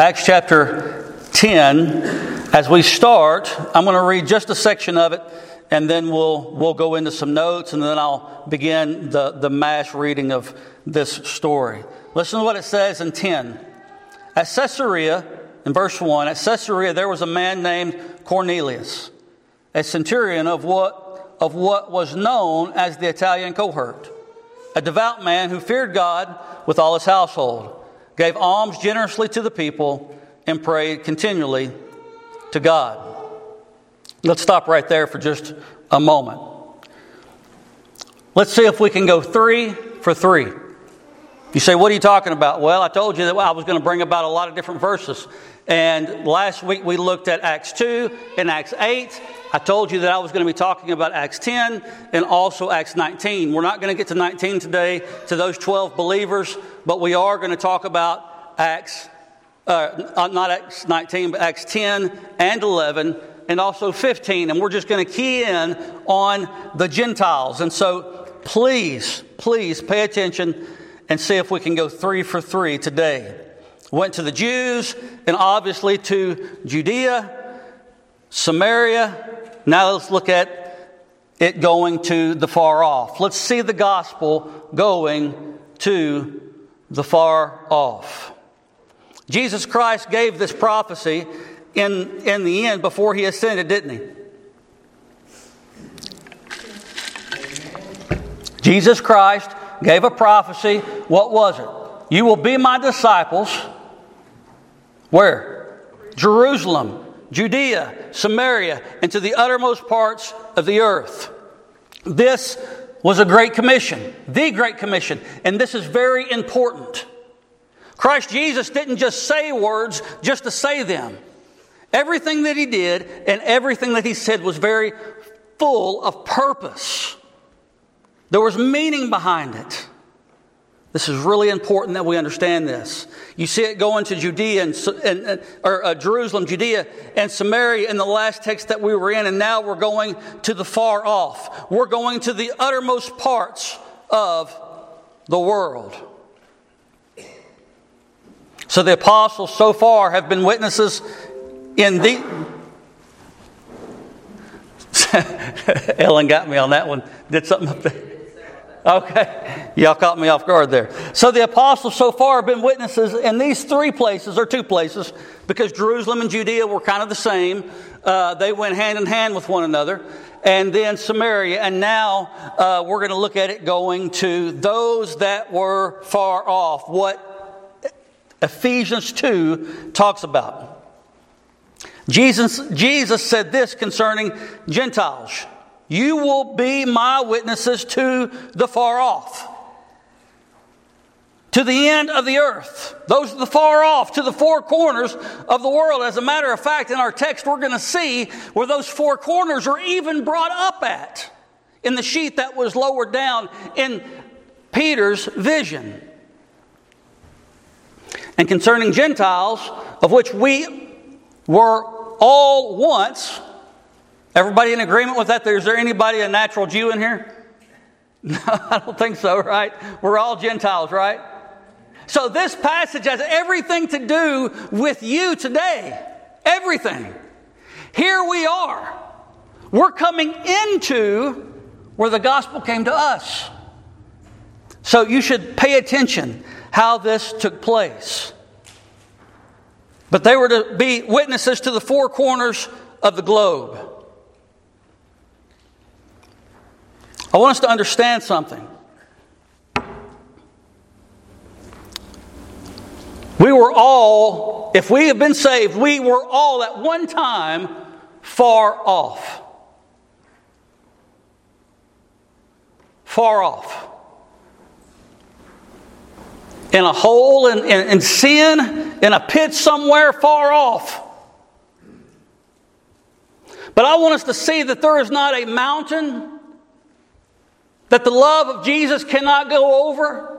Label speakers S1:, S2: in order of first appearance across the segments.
S1: Acts chapter 10. As we start, I'm going to read just a section of it and then we'll, we'll go into some notes and then I'll begin the, the mass reading of this story. Listen to what it says in 10. At Caesarea, in verse 1, at Caesarea there was a man named Cornelius, a centurion of what, of what was known as the Italian cohort, a devout man who feared God with all his household gave alms generously to the people, and prayed continually to God. Let's stop right there for just a moment. Let's see if we can go three for three. You say, What are you talking about? Well, I told you that I was going to bring about a lot of different verses. And last week we looked at Acts 2 and Acts 8. I told you that I was going to be talking about Acts 10 and also Acts 19. We're not going to get to 19 today, to those 12 believers, but we are going to talk about Acts, uh, not Acts 19, but Acts 10 and 11 and also 15. And we're just going to key in on the Gentiles. And so please, please pay attention and see if we can go three for three today went to the Jews and obviously to Judea, Samaria. Now let's look at it going to the far off. Let's see the gospel going to the far off. Jesus Christ gave this prophecy in, in the end before he ascended, didn't he? Jesus Christ gave a prophecy. What was it? You will be my disciples where? Jerusalem, Judea, Samaria, and to the uttermost parts of the earth. This was a great commission, the great commission, and this is very important. Christ Jesus didn't just say words just to say them. Everything that he did and everything that he said was very full of purpose. There was meaning behind it. This is really important that we understand this. You see it going to Judea and, and or uh, Jerusalem, Judea, and Samaria in the last text that we were in, and now we're going to the far off. We're going to the uttermost parts of the world. So the apostles so far have been witnesses in the. Ellen got me on that one. Did something up there. Okay. Y'all caught me off guard there. So the apostles so far have been witnesses in these three places, or two places, because Jerusalem and Judea were kind of the same. Uh, they went hand in hand with one another. And then Samaria. And now uh, we're going to look at it going to those that were far off, what Ephesians 2 talks about. Jesus, Jesus said this concerning Gentiles. You will be my witnesses to the far off, to the end of the earth. Those are the far off, to the four corners of the world. As a matter of fact, in our text, we're going to see where those four corners are even brought up at in the sheet that was lowered down in Peter's vision. And concerning Gentiles, of which we were all once, Everybody in agreement with that? Is there anybody a natural Jew in here? No, I don't think so, right? We're all Gentiles, right? So this passage has everything to do with you today. Everything. Here we are. We're coming into where the gospel came to us. So you should pay attention how this took place. But they were to be witnesses to the four corners of the globe. I want us to understand something. We were all, if we have been saved, we were all at one time far off. Far off. In a hole, in, in, in sin, in a pit somewhere far off. But I want us to see that there is not a mountain that the love of Jesus cannot go over.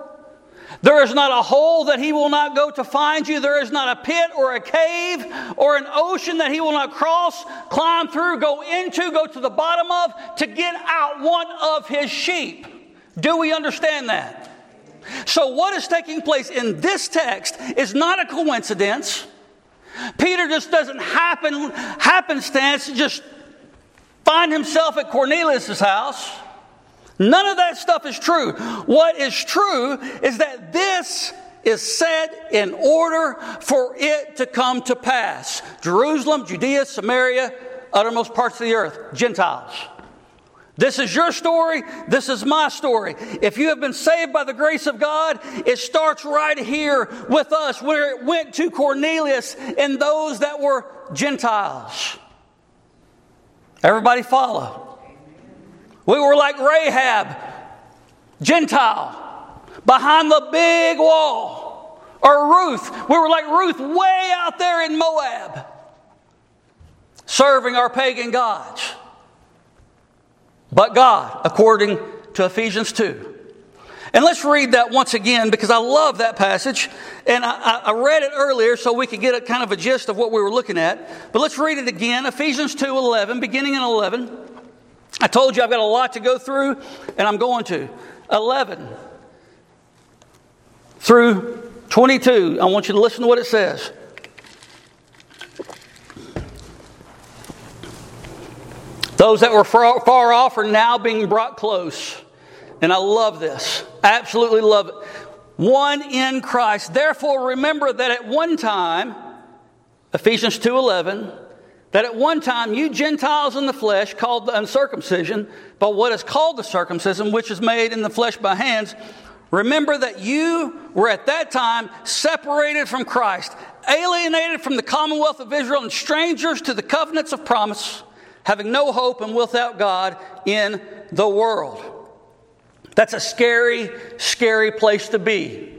S1: There is not a hole that he will not go to find you. There is not a pit or a cave or an ocean that he will not cross, climb through, go into, go to the bottom of to get out one of his sheep. Do we understand that? So, what is taking place in this text is not a coincidence. Peter just doesn't happen happenstance just find himself at Cornelius' house. None of that stuff is true. What is true is that this is set in order for it to come to pass. Jerusalem, Judea, Samaria, uttermost parts of the earth, Gentiles. This is your story. This is my story. If you have been saved by the grace of God, it starts right here with us, where it went to Cornelius and those that were Gentiles. Everybody follow. We were like Rahab, Gentile, behind the big wall. Or Ruth. We were like Ruth way out there in Moab, serving our pagan gods but God, according to Ephesians 2. And let's read that once again because I love that passage. And I, I, read it earlier so we could get a kind of a gist of what we were looking at. But let's read it again Ephesians 2 11, beginning in 11. I told you I've got a lot to go through, and I'm going to. 11 through 22. I want you to listen to what it says. Those that were far, far off are now being brought close. And I love this. I Absolutely love it. One in Christ. Therefore remember that at one time, Ephesians 2:11, that at one time you Gentiles in the flesh called the uncircumcision, but what is called the circumcision, which is made in the flesh by hands, remember that you were at that time separated from Christ, alienated from the commonwealth of Israel, and strangers to the covenants of promise having no hope and without God in the world. That's a scary, scary place to be.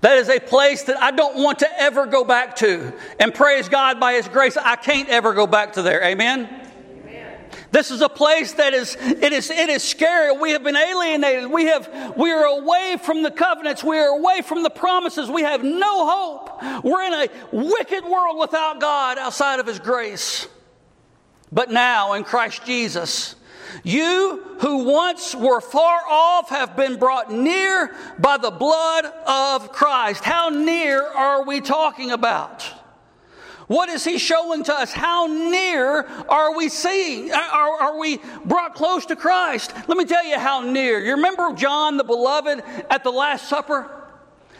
S1: That is a place that I don't want to ever go back to. And praise God by His grace, I can't ever go back to there. Amen? This is a place that is it is it is scary. We have been alienated. We have we are away from the covenants. We are away from the promises. We have no hope. We're in a wicked world without God outside of His grace. But now in Christ Jesus, you who once were far off have been brought near by the blood of Christ. How near are we talking about? What is he showing to us? How near are we seeing? Uh, are, are, we brought close to Christ? Let me tell you how near. You remember John the beloved at the Last Supper?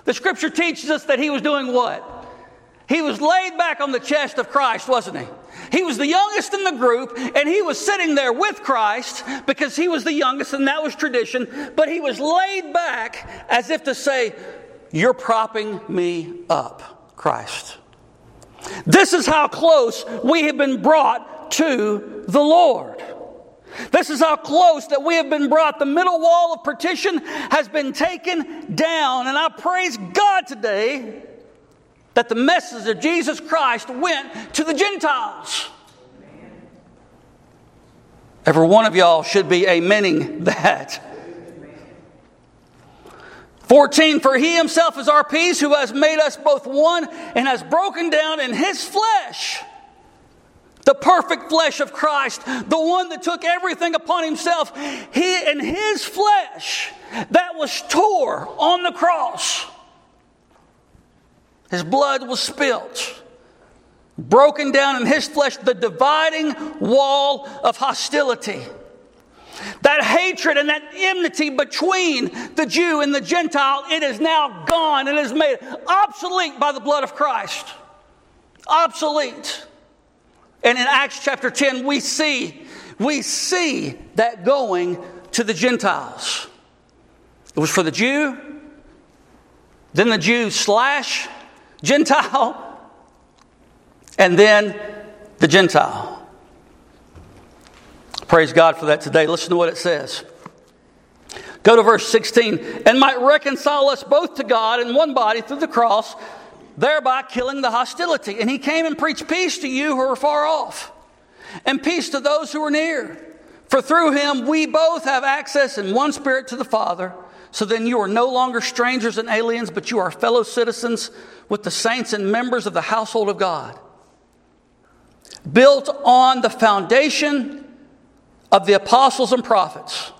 S1: The scripture teaches us that he was doing what? He was laid back on the chest of Christ, wasn't he? He was the youngest in the group, and he was sitting there with Christ because he was the youngest, and that was tradition. But he was laid back as if to say, You're propping me up, Christ. This is how close we have been brought to the Lord. This is how close that we have been brought. The middle wall of partition has been taken down. And I praise God today that the message of Jesus Christ went to the Gentiles. Every one of y'all should be amening that. 14, for he himself is our peace, who has made us both one and has broken down in his flesh the perfect flesh of Christ, the one that took everything upon himself. He in his flesh that was tore on the cross his blood was spilt. Broken down in his flesh, the dividing wall of hostility. That hatred and that enmity between the Jew and the Gentile, it is now gone. It is made obsolete by the blood of Christ. Obsolete. And in Acts chapter 10, we see, we see that going to the Gentiles. It was for the Jew, then the Jew slash Gentile, and then the Gentile. Praise God for that today. Listen to what it says. Go to verse 16. And might reconcile us both to God in one body through the cross, thereby killing the hostility. And he came and preached peace to you who are far off, and peace to those who are near. For through him we both have access in one spirit to the Father. So then you are no longer strangers and aliens, but you are fellow citizens with the saints and members of the household of God. Built on the foundation of the apostles and prophets,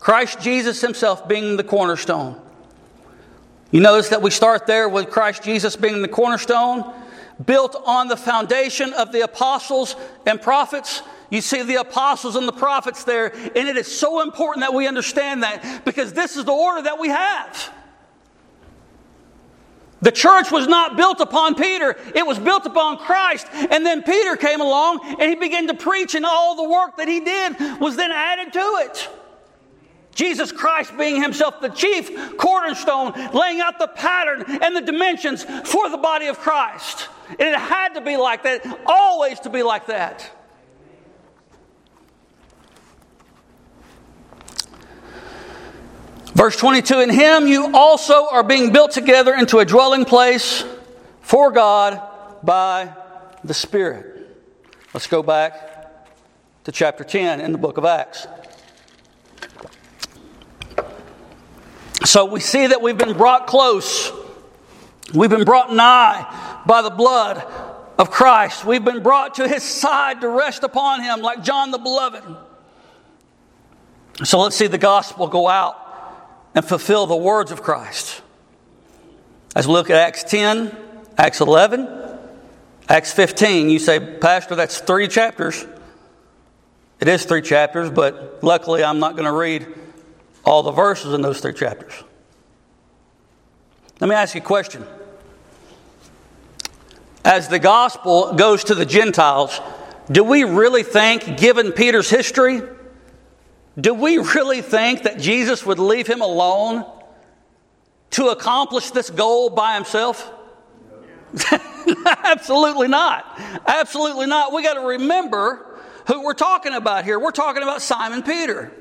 S1: Christ Jesus himself being the cornerstone. You notice that we start there with Christ Jesus being the cornerstone. built on the foundation of the apostles and prophets. You see the apostles and the prophets there, and it is so important that we understand that because this is the order that we have. The church was not built upon Peter, it was built upon Christ. And then Peter came along and he began to preach, and all the work that he did was then added to it. Jesus Christ being himself the chief cornerstone, laying out the pattern and the dimensions for the body of Christ. And it had to be like that, always to be like that. Verse 22 In him you also are being built together into a dwelling place for God by the Spirit. Let's go back to chapter 10 in the book of Acts. So we see that we've been brought close, we've been brought nigh by the blood of Christ. We've been brought to his side to rest upon him, like John the Beloved. So let's see the gospel go out and fulfill the words of Christ. As we look at Acts 10, Acts 11, Acts 15, you say, Pastor, that's three chapters. It is three chapters, but luckily I'm not going to read all the verses in those three chapters. Let me ask you a question. As the gospel goes to the Gentiles, do we really think, given Peter's history, do we really think that Jesus would leave him alone to accomplish this goal by himself? Absolutely not. Absolutely not. We got to remember who we're talking about here. We're talking about Simon Peter,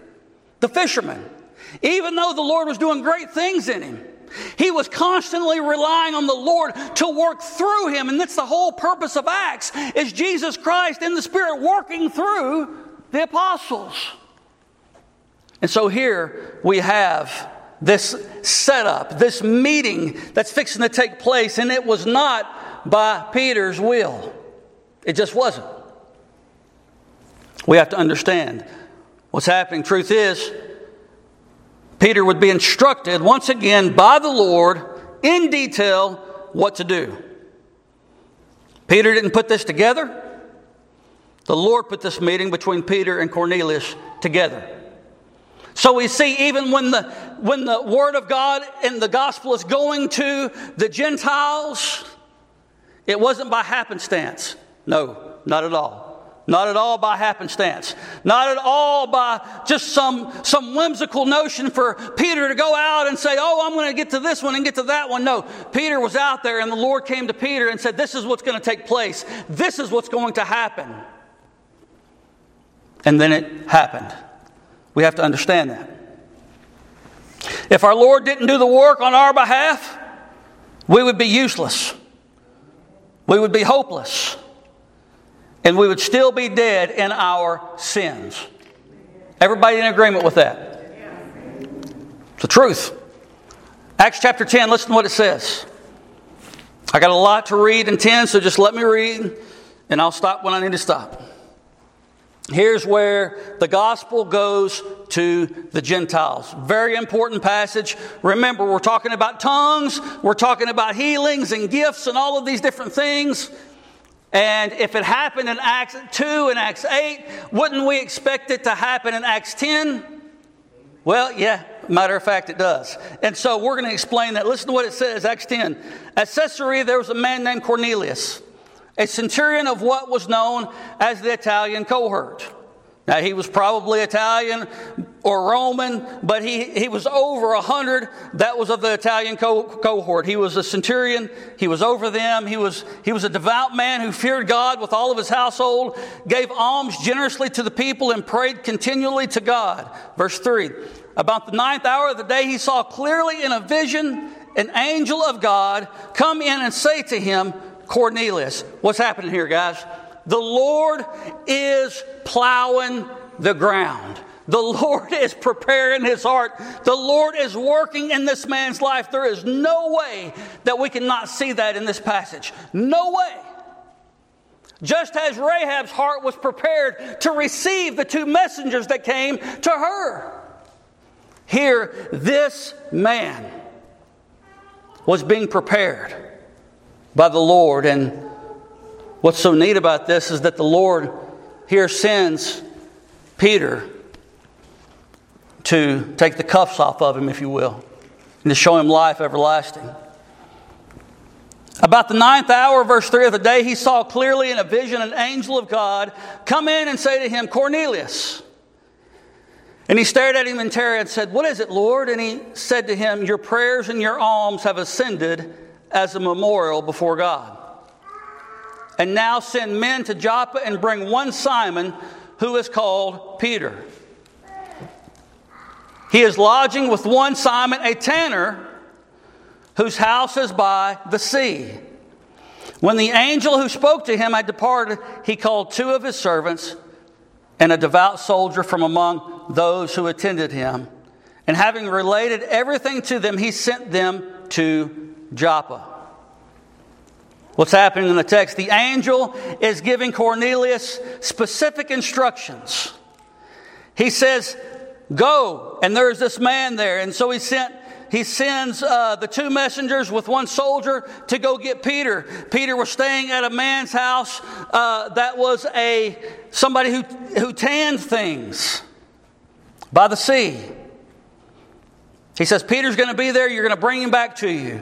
S1: the fisherman. Even though the Lord was doing great things in him, he was constantly relying on the Lord to work through him. And that's the whole purpose of Acts is Jesus Christ in the Spirit working through the apostles. And so here we have this setup, this meeting that's fixing to take place, and it was not by Peter's will. It just wasn't. We have to understand what's happening. Truth is, Peter would be instructed once again by the Lord in detail what to do. Peter didn't put this together. The Lord put this meeting between Peter and Cornelius together. So we see even when the, when the word of God and the gospel is going to the Gentiles, it wasn't by happenstance. No, not at all. Not at all by happenstance. Not at all by just some, some whimsical notion for Peter to go out and say, Oh, I'm going to get to this one and get to that one. No, Peter was out there and the Lord came to Peter and said, This is what's going to take place. This is what's going to happen. And then it happened. We have to understand that. If our Lord didn't do the work on our behalf, we would be useless. We would be hopeless. And we would still be dead in our sins. Everybody in agreement with that? It's the truth. Acts chapter 10, listen to what it says. I got a lot to read in 10, so just let me read, and I'll stop when I need to stop. Here's where the gospel goes to the Gentiles. Very important passage. Remember, we're talking about tongues, we're talking about healings and gifts and all of these different things. And if it happened in Acts 2 and Acts 8, wouldn't we expect it to happen in Acts 10? Well, yeah, matter of fact, it does. And so we're going to explain that. Listen to what it says, Acts 10. At Caesarea, there was a man named Cornelius a centurion of what was known as the Italian cohort. Now, he was probably Italian or Roman, but he, he was over a hundred. That was of the Italian co- cohort. He was a centurion. He was over them. He was, he was a devout man who feared God with all of his household, gave alms generously to the people, and prayed continually to God. Verse 3 About the ninth hour of the day, he saw clearly in a vision an angel of God come in and say to him, Cornelius. What's happening here, guys? The Lord is plowing the ground. The Lord is preparing his heart. The Lord is working in this man's life. There is no way that we cannot see that in this passage. No way. Just as Rahab's heart was prepared to receive the two messengers that came to her. Here, this man was being prepared by the Lord. And What's so neat about this is that the Lord here sends Peter to take the cuffs off of him, if you will, and to show him life everlasting. About the ninth hour, verse 3 of the day, he saw clearly in a vision an angel of God come in and say to him, Cornelius. And he stared at him in terror and said, What is it, Lord? And he said to him, Your prayers and your alms have ascended as a memorial before God. And now send men to Joppa and bring one Simon who is called Peter. He is lodging with one Simon, a tanner, whose house is by the sea. When the angel who spoke to him had departed, he called two of his servants and a devout soldier from among those who attended him. And having related everything to them, he sent them to Joppa. What's happening in the text? The angel is giving Cornelius specific instructions. He says, Go, and there's this man there. And so he sent he sends uh, the two messengers with one soldier to go get Peter. Peter was staying at a man's house uh, that was a somebody who who tanned things by the sea. He says, Peter's going to be there. You're going to bring him back to you.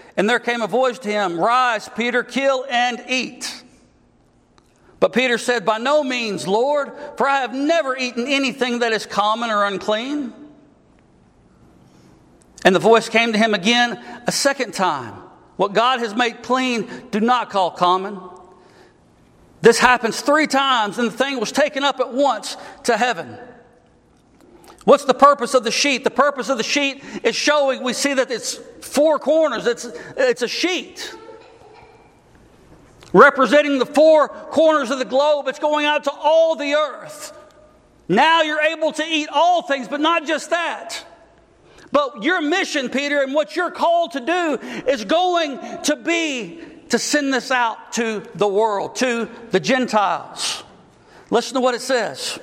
S1: And there came a voice to him Rise, Peter, kill and eat. But Peter said, By no means, Lord, for I have never eaten anything that is common or unclean. And the voice came to him again a second time. What God has made clean, do not call common. This happens three times, and the thing was taken up at once to heaven. What's the purpose of the sheet? The purpose of the sheet is showing, we see that it's four corners, it's, it's a sheet representing the four corners of the globe. It's going out to all the earth. Now you're able to eat all things, but not just that. But your mission, Peter, and what you're called to do is going to be to send this out to the world, to the Gentiles. Listen to what it says.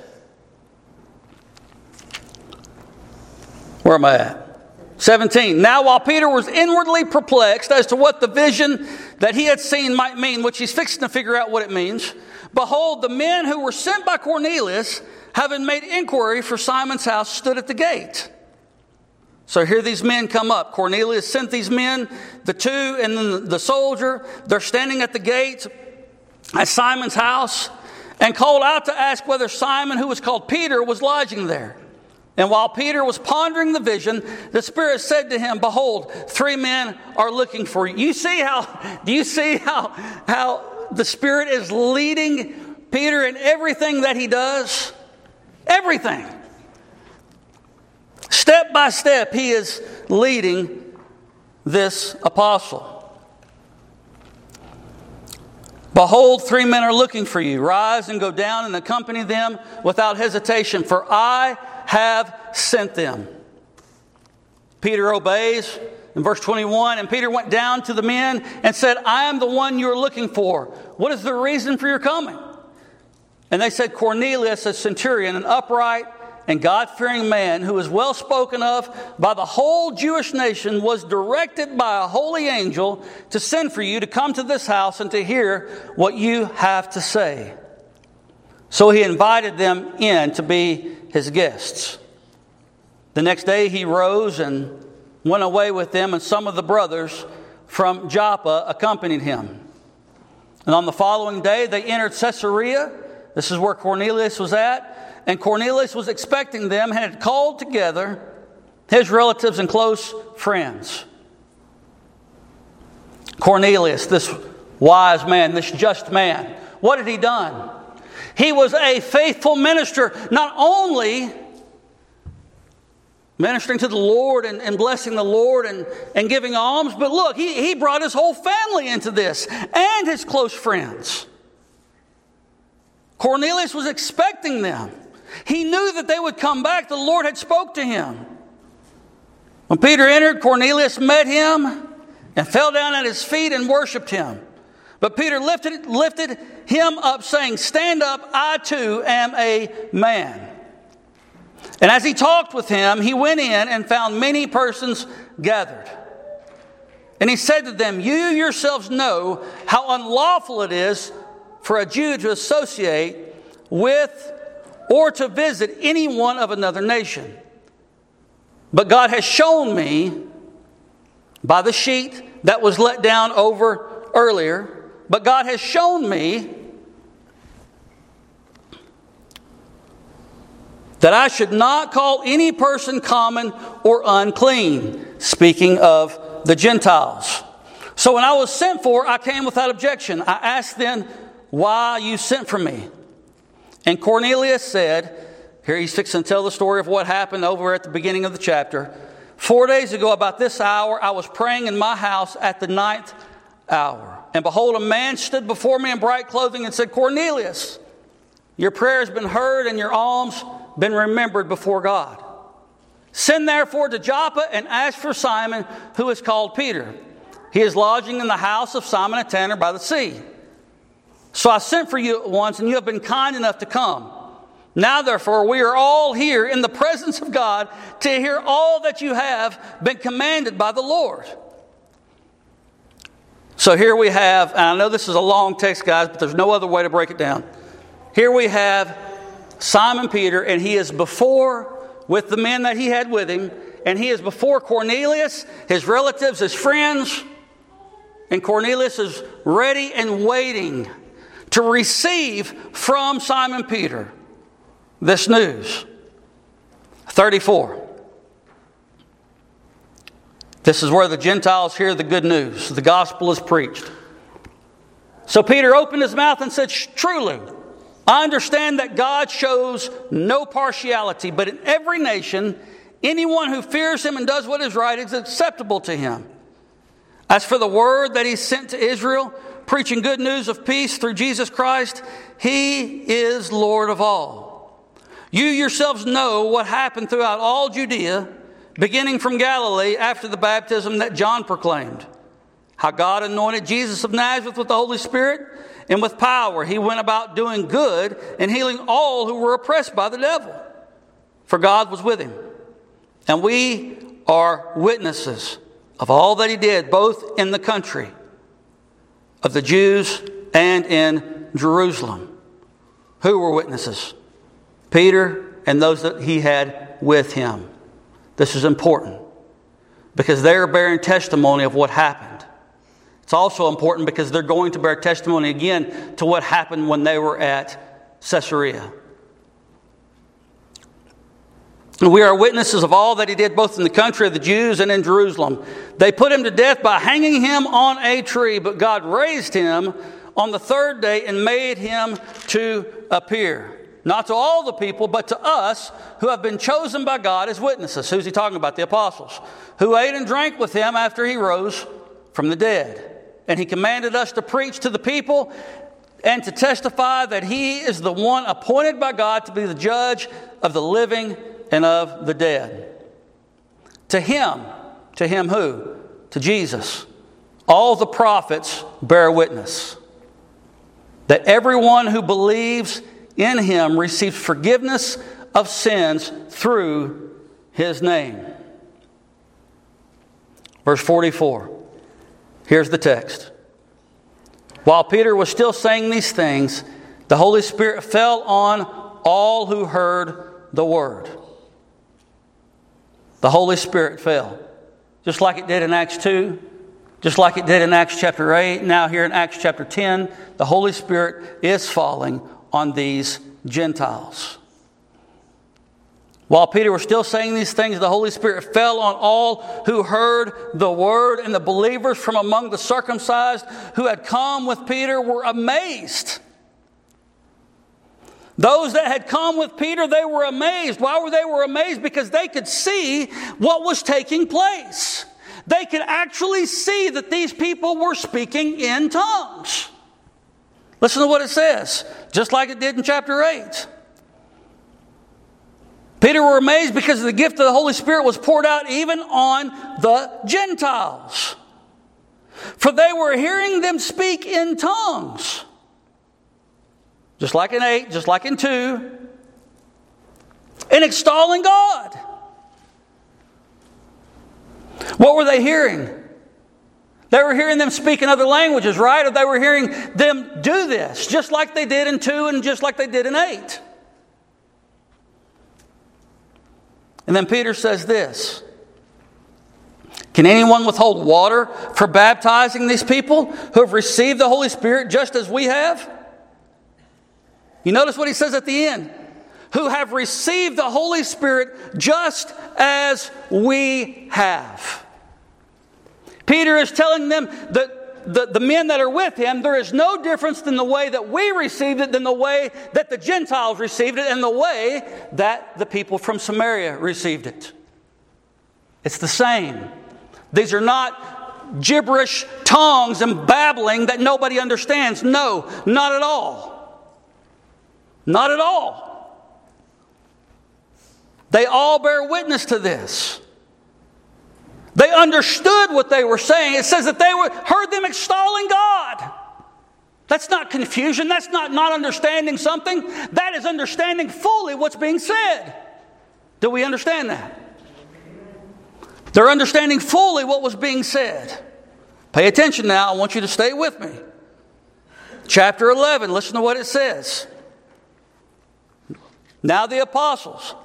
S1: Where am I at? 17. Now, while Peter was inwardly perplexed as to what the vision that he had seen might mean, which he's fixing to figure out what it means, behold, the men who were sent by Cornelius, having made inquiry for Simon's house, stood at the gate. So here these men come up. Cornelius sent these men, the two and then the soldier. They're standing at the gate at Simon's house and called out to ask whether Simon, who was called Peter, was lodging there. And while Peter was pondering the vision, the Spirit said to him, Behold, three men are looking for you. You see how, do you see how, how the Spirit is leading Peter in everything that he does? Everything. Step by step, he is leading this apostle. Behold, three men are looking for you. Rise and go down and accompany them without hesitation, for I have sent them. Peter obeys in verse 21 and Peter went down to the men and said, I am the one you're looking for. What is the reason for your coming? And they said, Cornelius, a centurion, an upright and God fearing man who is well spoken of by the whole Jewish nation was directed by a holy angel to send for you to come to this house and to hear what you have to say. So he invited them in to be his guests. The next day he rose and went away with them, and some of the brothers from Joppa accompanied him. And on the following day they entered Caesarea. This is where Cornelius was at. And Cornelius was expecting them and had called together his relatives and close friends. Cornelius, this wise man, this just man, what had he done? He was a faithful minister, not only ministering to the Lord and, and blessing the Lord and, and giving alms, but look, he, he brought his whole family into this and his close friends. Cornelius was expecting them. He knew that they would come back. The Lord had spoke to him. When Peter entered, Cornelius met him and fell down at his feet and worshiped him. But Peter lifted, lifted him up, saying, Stand up, I too am a man. And as he talked with him, he went in and found many persons gathered. And he said to them, You yourselves know how unlawful it is for a Jew to associate with or to visit anyone of another nation. But God has shown me by the sheet that was let down over earlier, but God has shown me that I should not call any person common or unclean, speaking of the Gentiles. So when I was sent for, I came without objection. I asked then, Why you sent for me? And Cornelius said, Here he's fixing to tell the story of what happened over at the beginning of the chapter. Four days ago, about this hour, I was praying in my house at the ninth hour. And behold, a man stood before me in bright clothing and said, Cornelius, your prayer has been heard and your alms been remembered before God. Send therefore to Joppa and ask for Simon, who is called Peter. He is lodging in the house of Simon a tanner by the sea. So I sent for you at once, and you have been kind enough to come. Now, therefore, we are all here in the presence of God to hear all that you have been commanded by the Lord. So here we have, and I know this is a long text, guys, but there's no other way to break it down. Here we have Simon Peter, and he is before with the men that he had with him, and he is before Cornelius, his relatives, his friends, and Cornelius is ready and waiting to receive from Simon Peter this news. 34. This is where the Gentiles hear the good news. The gospel is preached. So Peter opened his mouth and said, Truly, I understand that God shows no partiality, but in every nation, anyone who fears him and does what is right is acceptable to him. As for the word that he sent to Israel, preaching good news of peace through Jesus Christ, he is Lord of all. You yourselves know what happened throughout all Judea, beginning from Galilee after the baptism that John proclaimed. How God anointed Jesus of Nazareth with the Holy Spirit and with power he went about doing good and healing all who were oppressed by the devil. For God was with him. And we are witnesses of all that he did, both in the country of the Jews and in Jerusalem. Who were witnesses? Peter and those that he had with him. This is important because they are bearing testimony of what happened. It's also important because they're going to bear testimony again to what happened when they were at Caesarea. We are witnesses of all that he did both in the country of the Jews and in Jerusalem. They put him to death by hanging him on a tree, but God raised him on the third day and made him to appear. Not to all the people, but to us who have been chosen by God as witnesses. Who's he talking about? The apostles. Who ate and drank with him after he rose from the dead and he commanded us to preach to the people and to testify that he is the one appointed by God to be the judge of the living and of the dead. To him, to him who? To Jesus. All the prophets bear witness that everyone who believes in him receives forgiveness of sins through his name. Verse 44. Here's the text. While Peter was still saying these things, the Holy Spirit fell on all who heard the word. The Holy Spirit fell. Just like it did in Acts 2, just like it did in Acts chapter 8, now here in Acts chapter 10, the Holy Spirit is falling on these Gentiles. While Peter was still saying these things, the Holy Spirit fell on all who heard the word, and the believers from among the circumcised who had come with Peter were amazed. Those that had come with Peter, they were amazed. Why were they were amazed? Because they could see what was taking place. They could actually see that these people were speaking in tongues. Listen to what it says, just like it did in chapter 8. Peter were amazed because the gift of the Holy Spirit was poured out even on the Gentiles. For they were hearing them speak in tongues. Just like in 8, just like in 2. And extolling God. What were they hearing? They were hearing them speak in other languages, right? Or they were hearing them do this, just like they did in 2 and just like they did in 8. And then Peter says this Can anyone withhold water for baptizing these people who have received the Holy Spirit just as we have? You notice what he says at the end who have received the Holy Spirit just as we have. Peter is telling them that the, the men that are with him, there is no difference in the way that we received it than the way that the Gentiles received it and the way that the people from Samaria received it. It's the same. These are not gibberish tongues and babbling that nobody understands. No, not at all. Not at all. They all bear witness to this. They understood what they were saying. It says that they were, heard them extolling God. That's not confusion. That's not not understanding something. That is understanding fully what's being said. Do we understand that? They're understanding fully what was being said. Pay attention now. I want you to stay with me. Chapter 11, listen to what it says. Now the apostles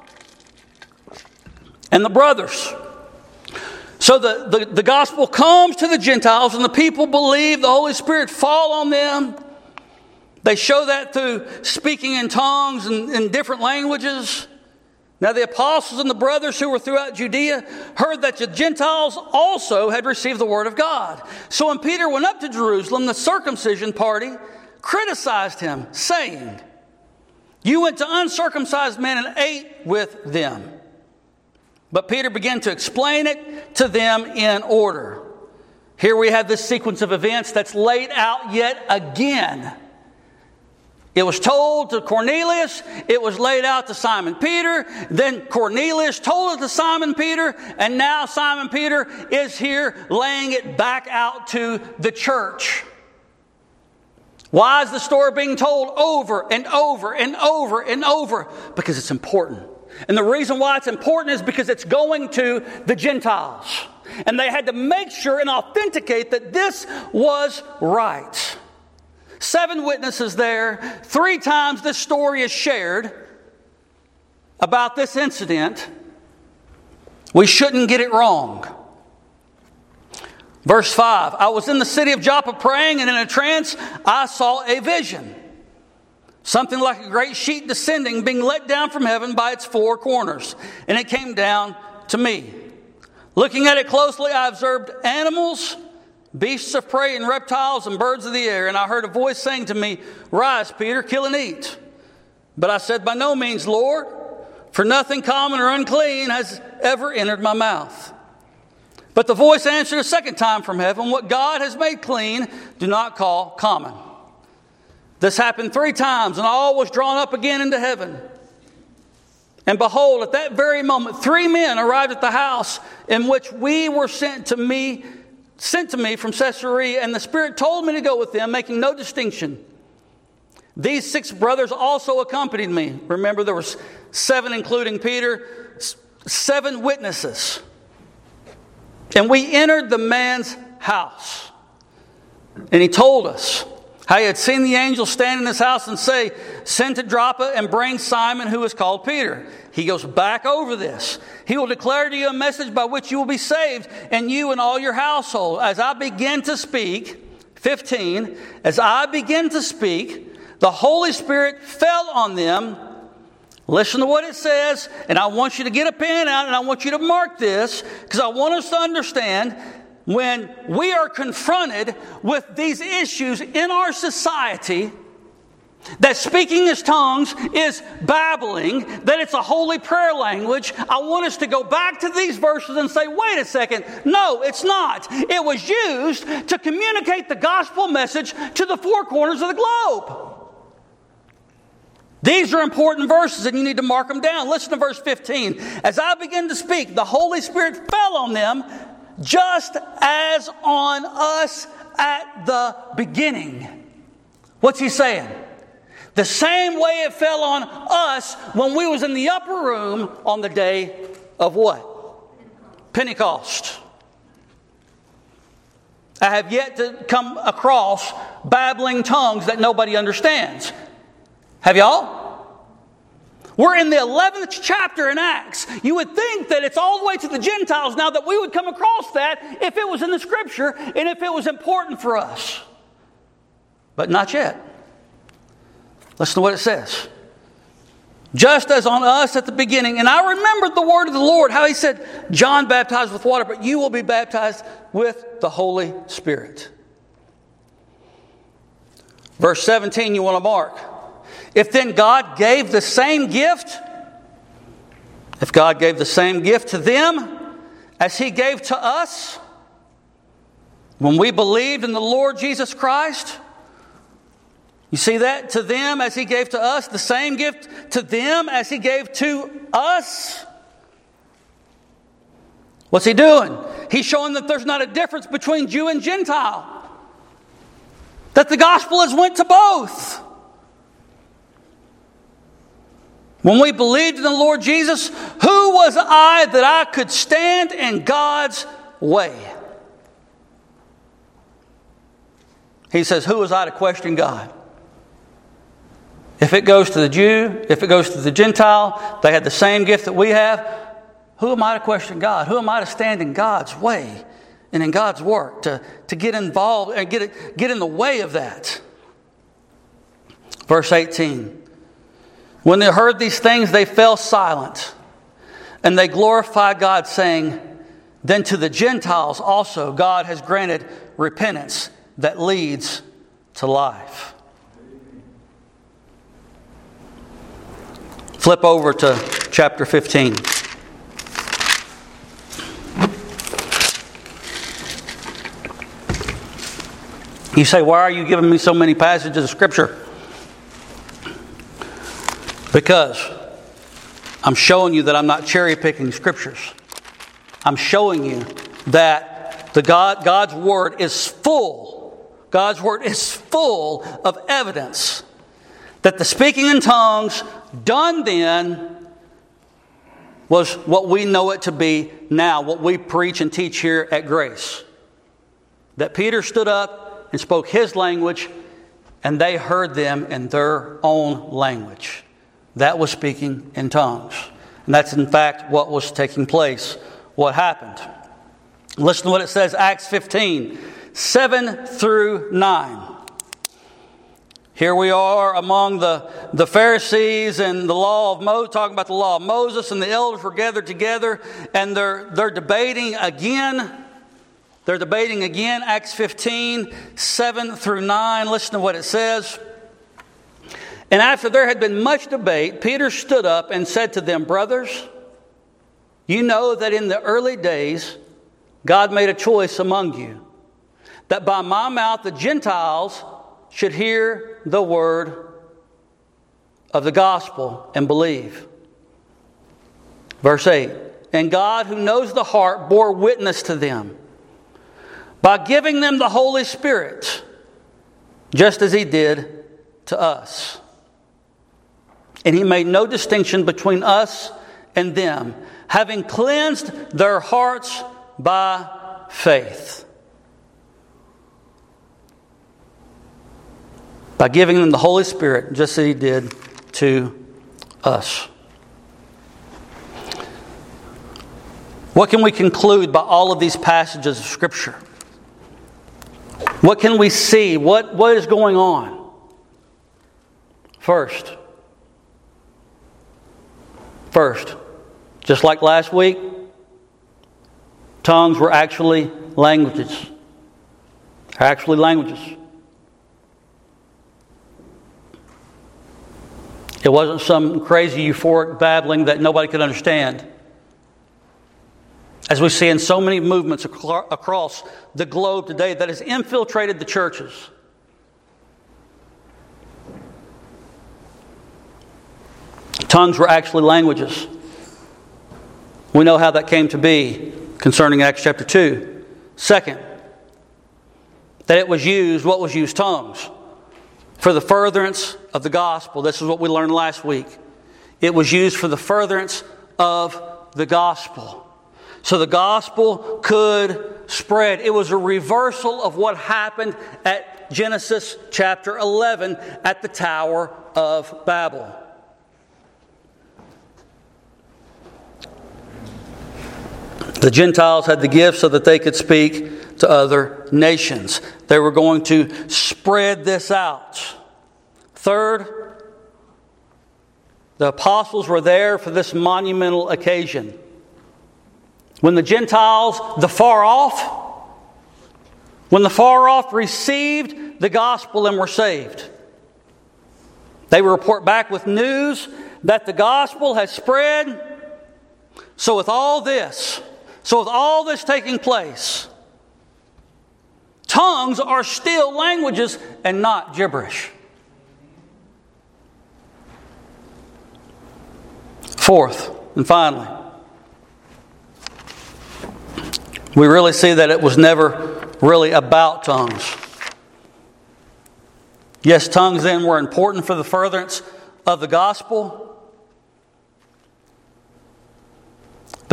S1: and the brothers so the, the, the, gospel comes to the Gentiles, and the people believe the Holy Spirit fall on them. They show that through speaking in tongues and in different languages. Now, the apostles and the brothers who were throughout Judea heard that the Gentiles also had received the word of God. So when Peter went up to Jerusalem, the circumcision party criticized him, saying, You went to uncircumcised men and ate with them. But Peter began to explain it to them in order. Here we have this sequence of events that's laid out yet again. It was told to Cornelius, it was laid out to Simon Peter, then Cornelius told it to Simon Peter, and now Simon Peter is here laying it back out to the church. Why is the story being told over and over and over and over? Because it's important. And the reason why it's important is because it's going to the Gentiles. And they had to make sure and authenticate that this was right. Seven witnesses there. Three times this story is shared about this incident. We shouldn't get it wrong. Verse 5 I was in the city of Joppa praying, and in a trance I saw a vision. Something like a great sheet descending, being let down from heaven by its four corners. And it came down to me. Looking at it closely, I observed animals, beasts of prey, and reptiles, and birds of the air. And I heard a voice saying to me, Rise, Peter, kill and eat. But I said, By no means, Lord, for nothing common or unclean has ever entered my mouth. But the voice answered a second time from heaven, What God has made clean, do not call common. This happened three times, and all was drawn up again into heaven. And behold, at that very moment, three men arrived at the house in which we were sent to me, sent to me from Caesarea, and the Spirit told me to go with them, making no distinction. These six brothers also accompanied me. Remember, there was seven, including Peter, seven witnesses. And we entered the man's house. And he told us he had seen the angel stand in his house and say, Send to Joppa and bring Simon, who is called Peter. He goes back over this. He will declare to you a message by which you will be saved, and you and all your household. As I begin to speak, 15, as I begin to speak, the Holy Spirit fell on them. Listen to what it says, and I want you to get a pen out and I want you to mark this because I want us to understand when we are confronted with these issues in our society, that speaking as tongues is babbling, that it's a holy prayer language, I want us to go back to these verses and say, wait a second, no, it's not. It was used to communicate the gospel message to the four corners of the globe. These are important verses and you need to mark them down. Listen to verse 15. As I begin to speak, the Holy Spirit fell on them just as on us at the beginning. What's he saying? The same way it fell on us when we was in the upper room on the day of what? Pentecost. I have yet to come across babbling tongues that nobody understands. Have y'all? We're in the 11th chapter in Acts. You would think that it's all the way to the Gentiles now that we would come across that if it was in the scripture and if it was important for us. But not yet. Listen to what it says. Just as on us at the beginning. And I remembered the word of the Lord, how he said, John baptized with water, but you will be baptized with the Holy Spirit. Verse 17, you want to mark. If then God gave the same gift, if God gave the same gift to them as he gave to us, when we believed in the Lord Jesus Christ, you see that? To them as he gave to us, the same gift to them as he gave to us. What's he doing? He's showing that there's not a difference between Jew and Gentile. That the gospel has went to both. When we believed in the Lord Jesus, who was I that I could stand in God's way? He says, Who was I to question God? If it goes to the Jew, if it goes to the Gentile, they had the same gift that we have. Who am I to question God? Who am I to stand in God's way and in God's work to, to get involved and get, get in the way of that? Verse 18 When they heard these things, they fell silent and they glorified God, saying, Then to the Gentiles also God has granted repentance that leads to life. Flip over to chapter 15. You say, Why are you giving me so many passages of Scripture? Because I'm showing you that I'm not cherry picking Scriptures. I'm showing you that the God, God's Word is full. God's Word is full of evidence that the speaking in tongues done then was what we know it to be now, what we preach and teach here at Grace. That Peter stood up and spoke his language, and they heard them in their own language. That was speaking in tongues. And that's in fact what was taking place, what happened. Listen to what it says, Acts 15, 7 through 9. Here we are among the, the Pharisees and the law of Moses, talking about the law of Moses, and the elders were gathered together and they're, they're debating again. They're debating again, Acts 15, 7 through 9. Listen to what it says. And after there had been much debate, Peter stood up and said to them, Brothers, you know that in the early days God made a choice among you, that by my mouth the Gentiles should hear the word of the gospel and believe. Verse 8 And God, who knows the heart, bore witness to them by giving them the Holy Spirit, just as He did to us. And He made no distinction between us and them, having cleansed their hearts by faith. by giving them the Holy Spirit, just as He did to us. What can we conclude by all of these passages of Scripture? What can we see? What, what is going on? First, first, just like last week, tongues were actually languages. Actually, languages. It wasn't some crazy euphoric babbling that nobody could understand. As we see in so many movements across the globe today that has infiltrated the churches. Tongues were actually languages. We know how that came to be concerning Acts chapter 2. Second, that it was used, what was used? Tongues. For the furtherance of the gospel. This is what we learned last week. It was used for the furtherance of the gospel. So the gospel could spread. It was a reversal of what happened at Genesis chapter 11 at the Tower of Babel. The Gentiles had the gift so that they could speak to other nations. They were going to spread this out. Third, the apostles were there for this monumental occasion. When the Gentiles, the far off, when the far off received the gospel and were saved, they report back with news that the gospel has spread. So, with all this, so with all this taking place, tongues are still languages and not gibberish. Fourth, and finally, we really see that it was never really about tongues. Yes, tongues then were important for the furtherance of the gospel,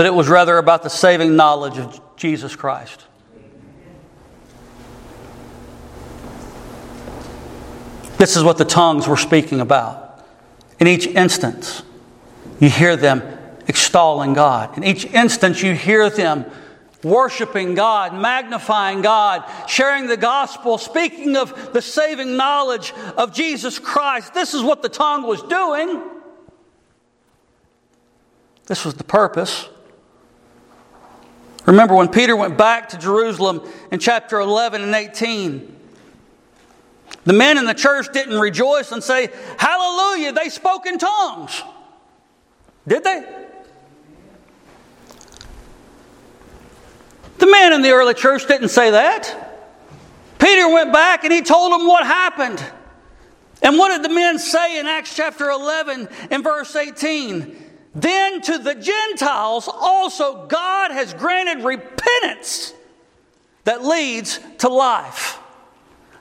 S1: but it was rather about the saving knowledge of Jesus Christ. This is what the tongues were speaking about. In each instance, you hear them extolling God. In each instance, you hear them worshiping God, magnifying God, sharing the gospel, speaking of the saving knowledge of Jesus Christ. This is what the tongue was doing. This was the purpose. Remember when Peter went back to Jerusalem in chapter 11 and 18. The men in the church didn't rejoice and say, Hallelujah, they spoke in tongues. Did they? The men in the early church didn't say that. Peter went back and he told them what happened. And what did the men say in Acts chapter 11 and verse 18? Then to the Gentiles also God has granted repentance that leads to life.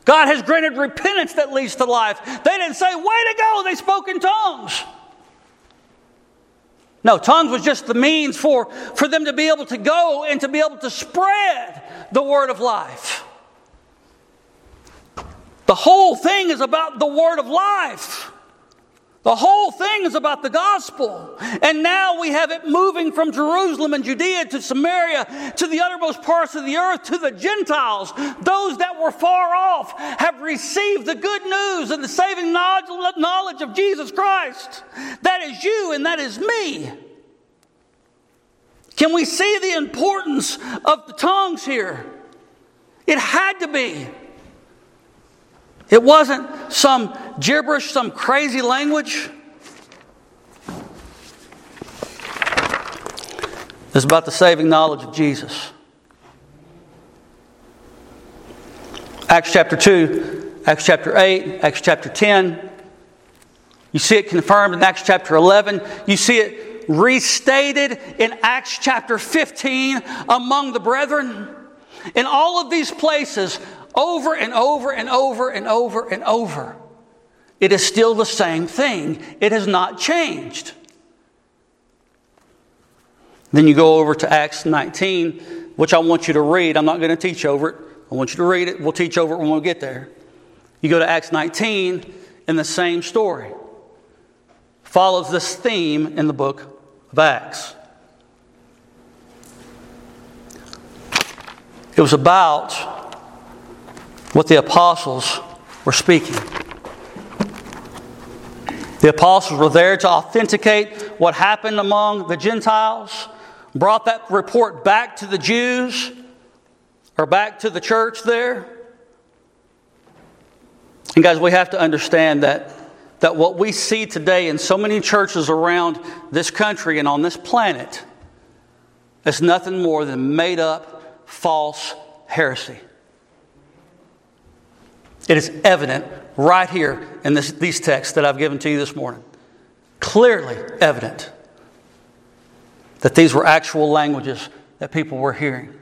S1: God has granted repentance that leads to life. They didn't say, way to go, they spoke in tongues. No, tongues was just the means for, for them to be able to go and to be able to spread the word of life. The whole thing is about the word of life. The whole thing is about the gospel. And now we have it moving from Jerusalem and Judea to Samaria to the uttermost parts of the earth to the Gentiles. Those that were far off have received the good news and the saving knowledge of Jesus Christ. That is you and that is me. Can we see the importance of the tongues here? It had to be. It wasn't some gibberish, some crazy language. It's about the saving knowledge of Jesus. Acts chapter 2, Acts chapter 8, Acts chapter 10. You see it confirmed in Acts chapter 11. You see it restated in Acts chapter 15 among the brethren. In all of these places, over and over and over and over and over. It is still the same thing, it has not changed. Then you go over to Acts 19, which I want you to read. I'm not going to teach over it. I want you to read it. We'll teach over it when we get there. You go to Acts 19, and the same story follows this theme in the book of Acts. It was about what the apostles were speaking. The apostles were there to authenticate what happened among the Gentiles, brought that report back to the Jews or back to the church there. And guys, we have to understand that that what we see today in so many churches around this country and on this planet is nothing more than made up false heresy. It is evident right here in this, these texts that I've given to you this morning. Clearly evident that these were actual languages that people were hearing.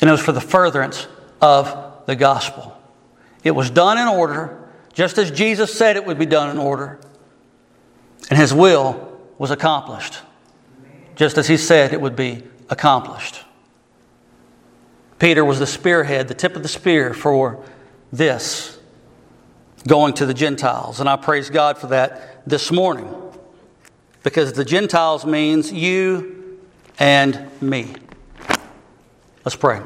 S1: And it was for the furtherance of the gospel. It was done in order, just as Jesus said it would be done in order. And his will was accomplished, just as he said it would be accomplished. Peter was the spearhead, the tip of the spear for this, going to the Gentiles. And I praise God for that this morning, because the Gentiles means you and me. Let's pray.